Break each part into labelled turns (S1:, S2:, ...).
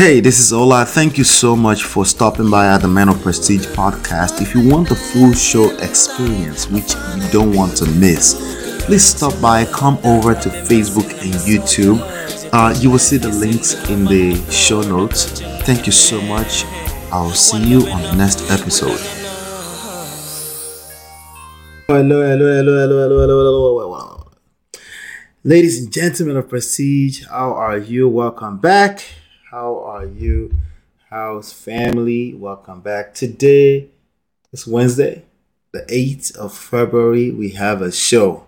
S1: Hey, this is Ola. Thank you so much for stopping by at the Man of Prestige podcast. If you want the full show experience, which you don't want to miss, please stop by, come over to Facebook and YouTube. Uh, you will see the links in the show notes. Thank you so much. I'll see you on the next episode. Hello, hello, hello, hello, hello, hello, hello, hello. Ladies and gentlemen of Prestige, how are you? Welcome back. How are you? How's family? Welcome back. Today is Wednesday, the 8th of February. We have a show.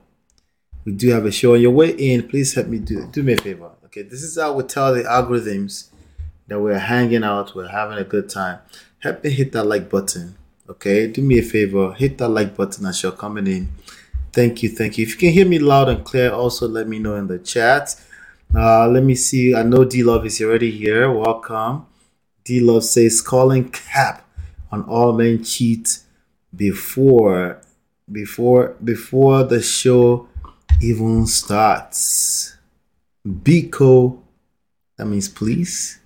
S1: We do have a show on your way in. Please help me do do me a favor. Okay, this is how we tell the algorithms that we're hanging out, we're having a good time. Help me hit that like button. Okay, do me a favor, hit that like button as you're coming in. Thank you, thank you. If you can hear me loud and clear, also let me know in the chat. Uh, let me see. I know D Love is already here. Welcome. D Love says calling cap on all men cheat before before before the show even starts. Biko, that means please.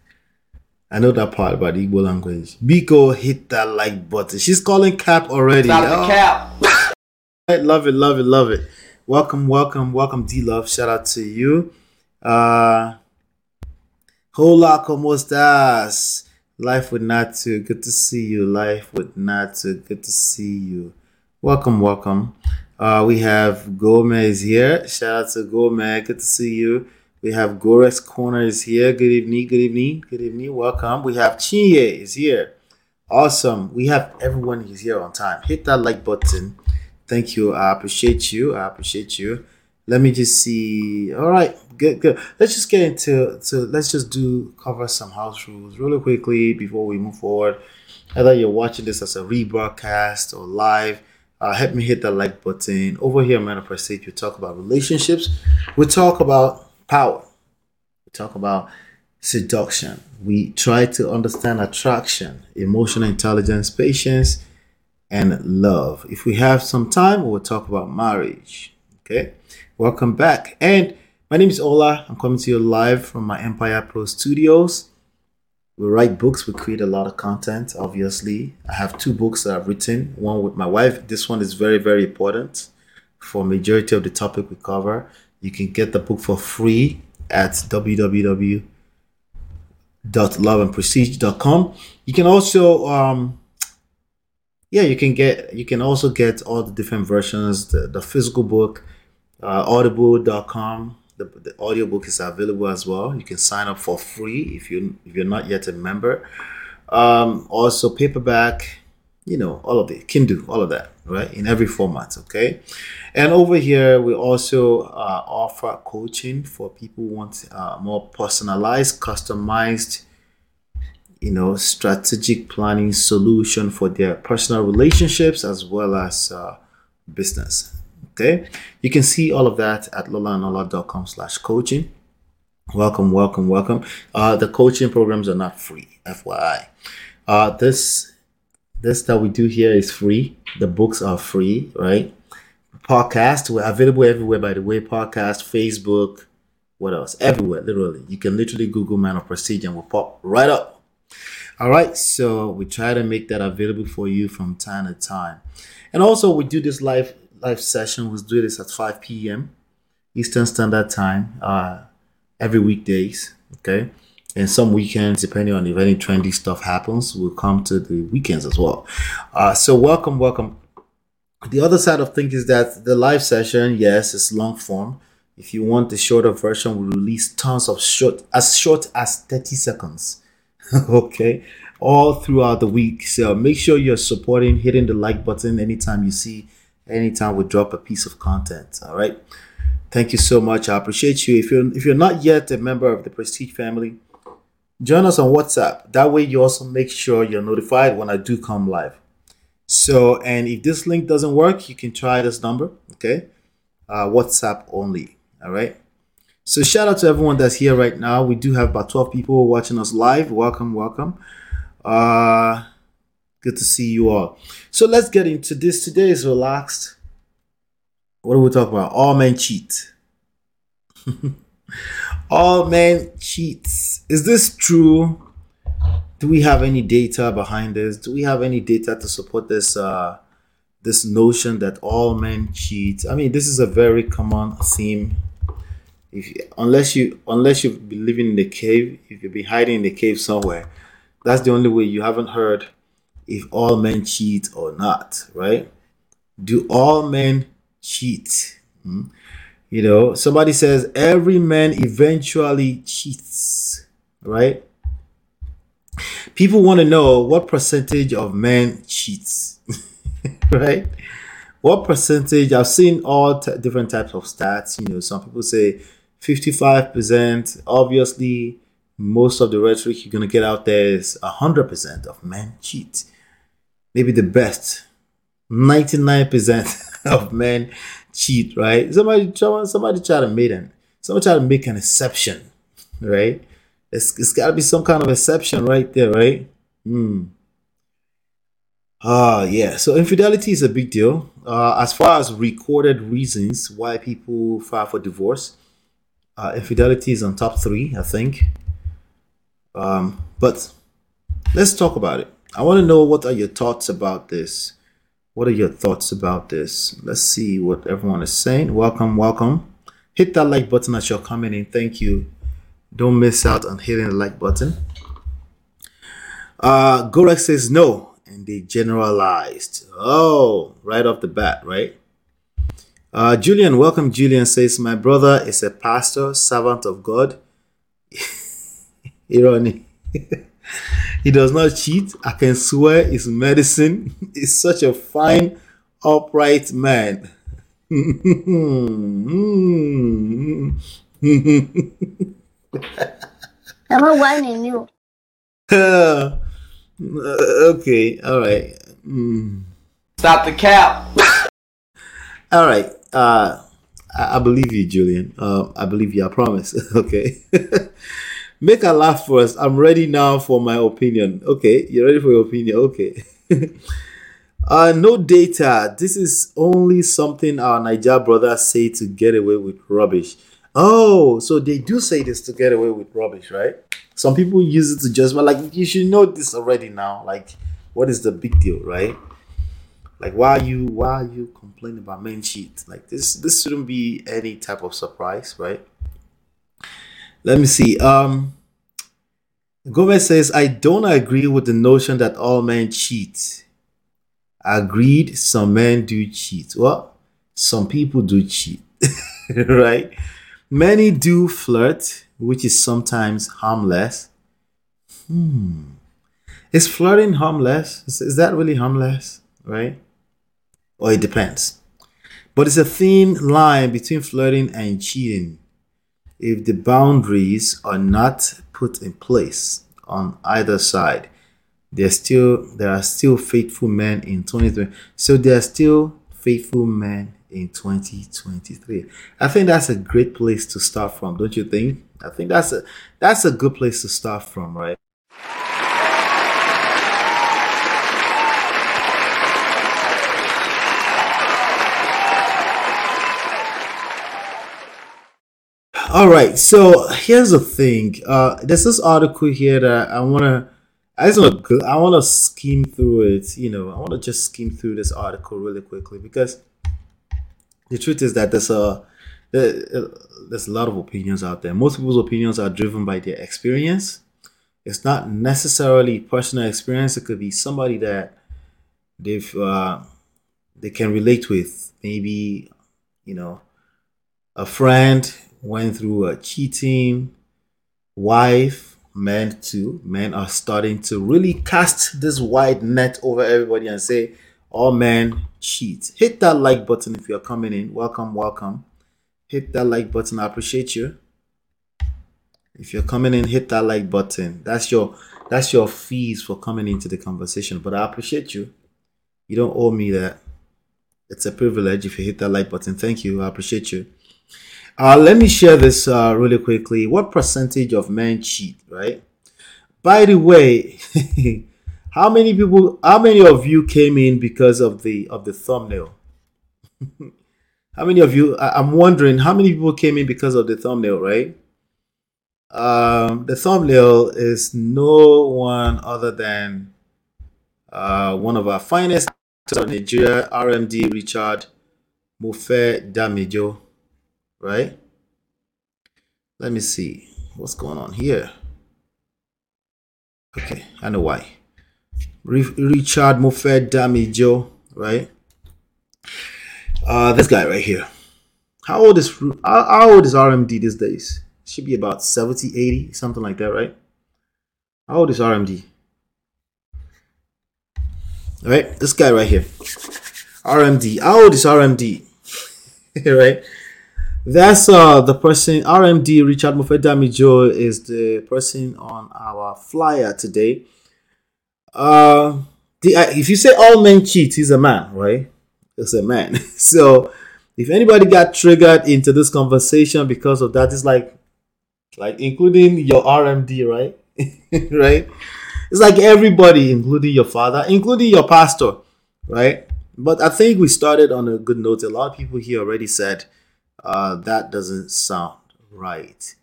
S1: I know that part about Igbo language. Biko hit that like button. She's calling cap already.
S2: Stop the
S1: Oh.
S2: cap.
S1: Love it, love it, love it. Welcome, welcome, welcome, D Love. Shout out to you. Uh Hola, ¿cómo estás? Life with Natu. Good to see you. Life with Natu. Good to see you. Welcome, welcome. Uh, we have Gomez here. Shout out to Gomez. Good to see you. We have Gorex Corner is here. Good evening, good evening, good evening. Welcome. We have Chinye is here. Awesome. We have everyone who's here on time. Hit that like button. Thank you. I appreciate you. I appreciate you. Let me just see. All right, good, good. Let's just get into to let's just do cover some house rules really quickly before we move forward. Either you're watching this as a rebroadcast or live, uh, help me hit the like button. Over here, Man of Prestige, we talk about relationships. We talk about power. We talk about seduction. We try to understand attraction, emotional intelligence, patience, and love. If we have some time, we'll talk about marriage. Okay, welcome back. And my name is Ola. I'm coming to you live from my Empire Pro studios. We write books, we create a lot of content, obviously. I have two books that I've written, one with my wife. This one is very, very important for majority of the topic we cover. You can get the book for free at www loveandprestige.com. You can also um yeah, you can get you can also get all the different versions, the, the physical book, uh, audible.com. The, the audiobook is available as well. You can sign up for free if you if you're not yet a member. Um, also paperback, you know, all of it, Kindle, all of that, right? In every format, okay? And over here, we also uh, offer coaching for people who want uh, more personalized, customized, you know, strategic planning solution for their personal relationships as well as uh, business. Okay, you can see all of that at lolaanola.com slash coaching. Welcome, welcome, welcome. Uh, the coaching programs are not free, FYI. Uh, this this that we do here is free. The books are free, right? Podcast, we're available everywhere, by the way. Podcast, Facebook, what else? Everywhere, literally. You can literally Google Man of Prestige and will pop right up. All right, so we try to make that available for you from time to time. And also, we do this live live session. We do this at 5 p.m. Eastern Standard Time uh, every weekdays. Okay, and some weekends, depending on if any trendy stuff happens, we'll come to the weekends as well. Uh, so, welcome, welcome. The other side of things is that the live session, yes, it's long form. If you want the shorter version, we release tons of short, as short as 30 seconds. okay, all throughout the week. So make sure you're supporting, hitting the like button anytime you see, anytime we drop a piece of content. All right. Thank you so much. I appreciate you. If you're if you're not yet a member of the Prestige family, join us on WhatsApp. That way you also make sure you're notified when I do come live. So, and if this link doesn't work, you can try this number. Okay, uh, WhatsApp only. All right. So shout out to everyone that's here right now. We do have about 12 people watching us live. Welcome, welcome. Uh good to see you all. So let's get into this. Today is relaxed. What do we talk about? All men cheat. all men cheats. Is this true do we have any data behind this? Do we have any data to support this uh, this notion that all men cheat? I mean, this is a very common theme. If unless you unless you've been living in the cave, if you've been hiding in the cave somewhere, that's the only way you haven't heard if all men cheat or not, right? Do all men cheat? Hmm? You know, somebody says every man eventually cheats, right? People want to know what percentage of men cheats, right? What percentage? I've seen all t- different types of stats. You know, some people say 55%. Obviously, most of the rhetoric you're going to get out there is 100% of men cheat. Maybe the best, 99% of men cheat, right? Somebody, somebody try to make an, somebody try to make an exception, right? It's, it's got to be some kind of exception right there, right? Hmm. Ah, yeah. So infidelity is a big deal. Uh, as far as recorded reasons why people file for divorce, uh, infidelity is on top three, I think. Um, but let's talk about it. I want to know what are your thoughts about this. What are your thoughts about this? Let's see what everyone is saying. Welcome, welcome. Hit that like button as you're coming in. Thank you. Don't miss out on hitting the like button. Uh, Gorex says no, and they generalized. Oh, right off the bat, right? Uh, Julian, welcome. Julian says, My brother is a pastor, servant of God. Irony. He does not cheat. I can swear his medicine is such a fine, upright man.
S2: I'm whining you.
S1: Uh, okay, all right. Mm.
S3: Stop the cap.
S1: all right. Uh, I, I believe you, Julian. Uh, I believe you. I promise. okay. Make a laugh first. I'm ready now for my opinion. Okay, you're ready for your opinion. Okay. uh, no data. This is only something our Naija brothers say to get away with rubbish. Oh, so they do say this to get away with rubbish, right? Some people use it to just like you should know this already now. Like, what is the big deal, right? Like, why are you why you complaining about men cheat? Like this this shouldn't be any type of surprise, right? Let me see. Um, Gomez says, I don't agree with the notion that all men cheat. Agreed, some men do cheat. Well, some people do cheat, right? Many do flirt, which is sometimes harmless. Hmm. Is flirting harmless? Is, is that really harmless, right? Or it depends. But it's a thin line between flirting and cheating if the boundaries are not put in place on either side there's still there are still faithful men in 2020 so there are still faithful men in 2023 i think that's a great place to start from don't you think? I think that's a that's a good place to start from right All right, so here's the thing. Uh, there's this article here that I wanna, I just wanna, I wanna skim through it. You know, I wanna just skim through this article really quickly because the truth is that there's a there's a lot of opinions out there. Most people's opinions are driven by their experience. It's not necessarily personal experience. It could be somebody that they've uh, they can relate with. Maybe you know a friend went through a cheating wife men too. Men are starting to really cast this wide net over everybody and say all men cheat. Hit that like button if you're coming in. Welcome welcome. Hit that like button. I appreciate you. If you're coming in hit that like button. That's your that's your fees for coming into the conversation. But i appreciate you. You don't owe me that. It's a privilege if you hit that like button. Thank you. I appreciate you uh, let me share this uh, really quickly. What percentage of men cheat, right? By the way, how many people, how many of you came in because of the of the thumbnail? how many of you? I, I'm wondering how many people came in because of the thumbnail, right? Um, the thumbnail is no one other than uh, one of our finest Nigeria, RMD Richard Mofe Damijo, right? Let me see what's going on here. Okay, I know why. Richard Mofe Damijo, right? Uh, this guy right here. How old is how old is RMD these days? Should be about 70, 80, something like that, right? How old is RMD? All right, this guy right here. RMD. How old is RMD? right? That's uh the person RMD Richard Mofe Damijo is the person on our flyer today. Uh the, uh, if you say all men cheat, he's a man, right? It's a man. so if anybody got triggered into this conversation because of that, it's like like including your RMD, right? right? It's like everybody, including your father, including your pastor, right? But I think we started on a good note. A lot of people here already said uh, that doesn't sound right.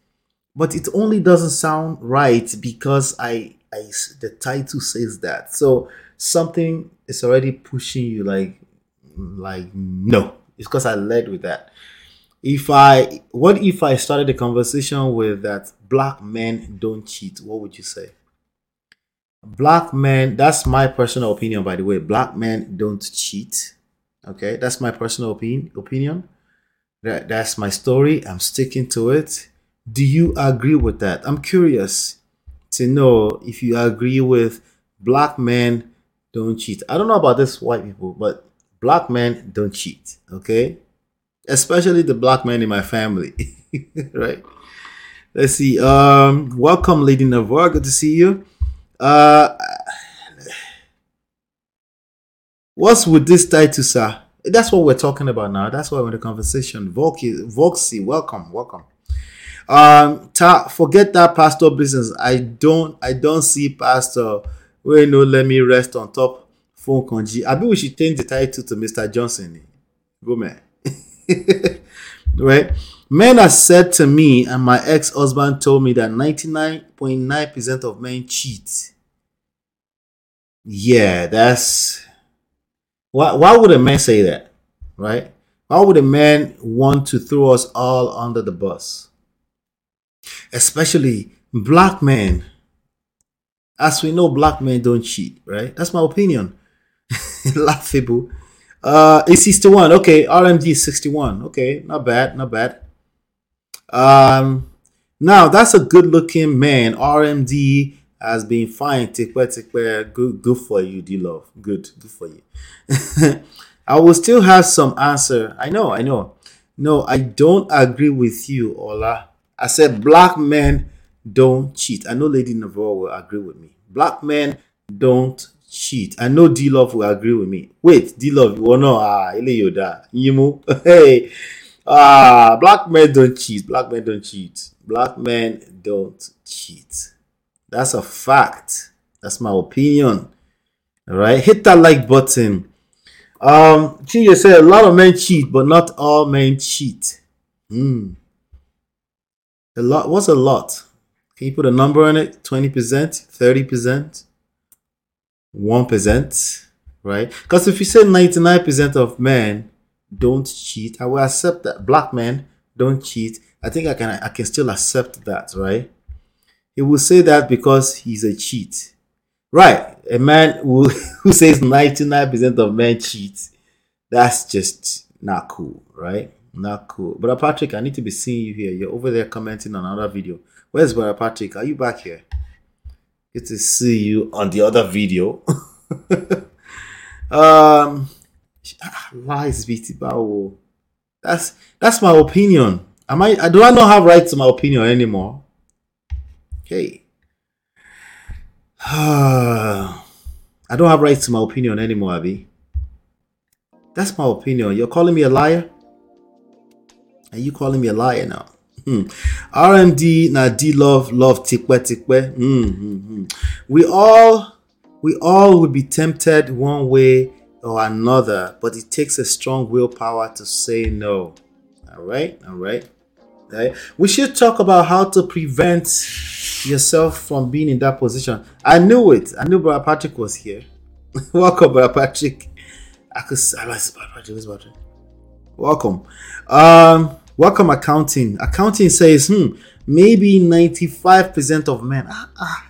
S1: But it only doesn't sound right because I, I the title says that. So something is already pushing you like like no. It's because I led with that. If I what if I started a conversation with that black men don't cheat, what would you say? Black men, that's my personal opinion by the way. Black men don't cheat. Okay, that's my personal opinion opinion. That, that's my story. I'm sticking to it. Do you agree with that? I'm curious to know if you agree with black men don't cheat. I don't know about this white people, but black men don't cheat. Okay, especially the black men in my family. right? Let's see. Um, welcome, Lady Navarre. Good to see you. Uh, what's with this title, sir? That's what we're talking about now. That's why we're in the conversation. Volky, Voxy, welcome, welcome. Um, ta, forget that pastor business. I don't, I don't see pastor. Wait, no, let me rest on top. Phone conji. I bet we should change the title to Mr. Johnson. Go man. right? Men have said to me, and my ex-husband told me that 99.9% of men cheat. Yeah, that's why, why would a man say that? Right? Why would a man want to throw us all under the bus? Especially black men. As we know, black men don't cheat, right? That's my opinion. Laughable. Uh, it's 61. Okay, RMD is 61. Okay, not bad, not bad. Um, now that's a good looking man. RMD has been fine. Tikwe, good, good for you, D love. Good, good for you. I will still have some answer. I know, I know. No, I don't agree with you, Ola. I said black men don't cheat. I know Lady Navarre will agree with me. Black men don't cheat. I know D Love will agree with me. Wait, D Love, you know, ah, Yoda, Yimu. Hey, ah, black men don't cheat. Black men don't cheat. Black men don't cheat. That's a fact. That's my opinion. All right, hit that like button. Um, Chinja said a lot of men cheat, but not all men cheat. Hmm. A lot. What's a lot? Can you put a number on it? Twenty percent, thirty percent, one percent, right? Because if you say ninety-nine percent of men don't cheat, I will accept that. Black men don't cheat. I think I can. I can still accept that, right? He will say that because he's a cheat. Right. A man who, who says 99% of men cheat. That's just not cool, right? Not cool. Brother Patrick, I need to be seeing you here. You're over there commenting on another video. Where's Brother Patrick? Are you back here? Good to see you on the other video. um lies BT. That's that's my opinion. Am I do I not have right to my opinion anymore? Okay. I don't have rights to my opinion anymore, Abby. That's my opinion. You're calling me a liar? Are you calling me a liar now? Hmm. RMD na D love love tikwe tikwe. Hmm, hmm, hmm. We all we all would be tempted one way or another, but it takes a strong willpower to say no. All right, all right. Right? We should talk about how to prevent yourself from being in that position. I knew it. I knew Brother Patrick was here. Welcome, Brother Patrick. I could I like Brother Patrick. Where's Patrick? Welcome. Um, welcome accounting. Accounting says, hmm, maybe 95% of men. Ah, ah.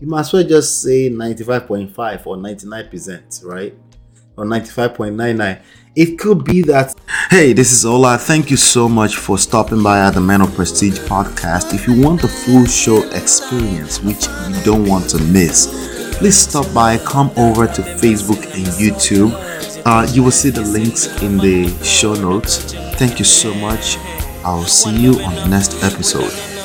S1: You might as well just say 95.5 or 99%, right? Or 95.99. It could be that. Hey, this is Ola. Thank you so much for stopping by at the Man of Prestige podcast. If you want the full show experience, which you don't want to miss, please stop by, come over to Facebook and YouTube. Uh, you will see the links in the show notes. Thank you so much. I'll see you on the next episode.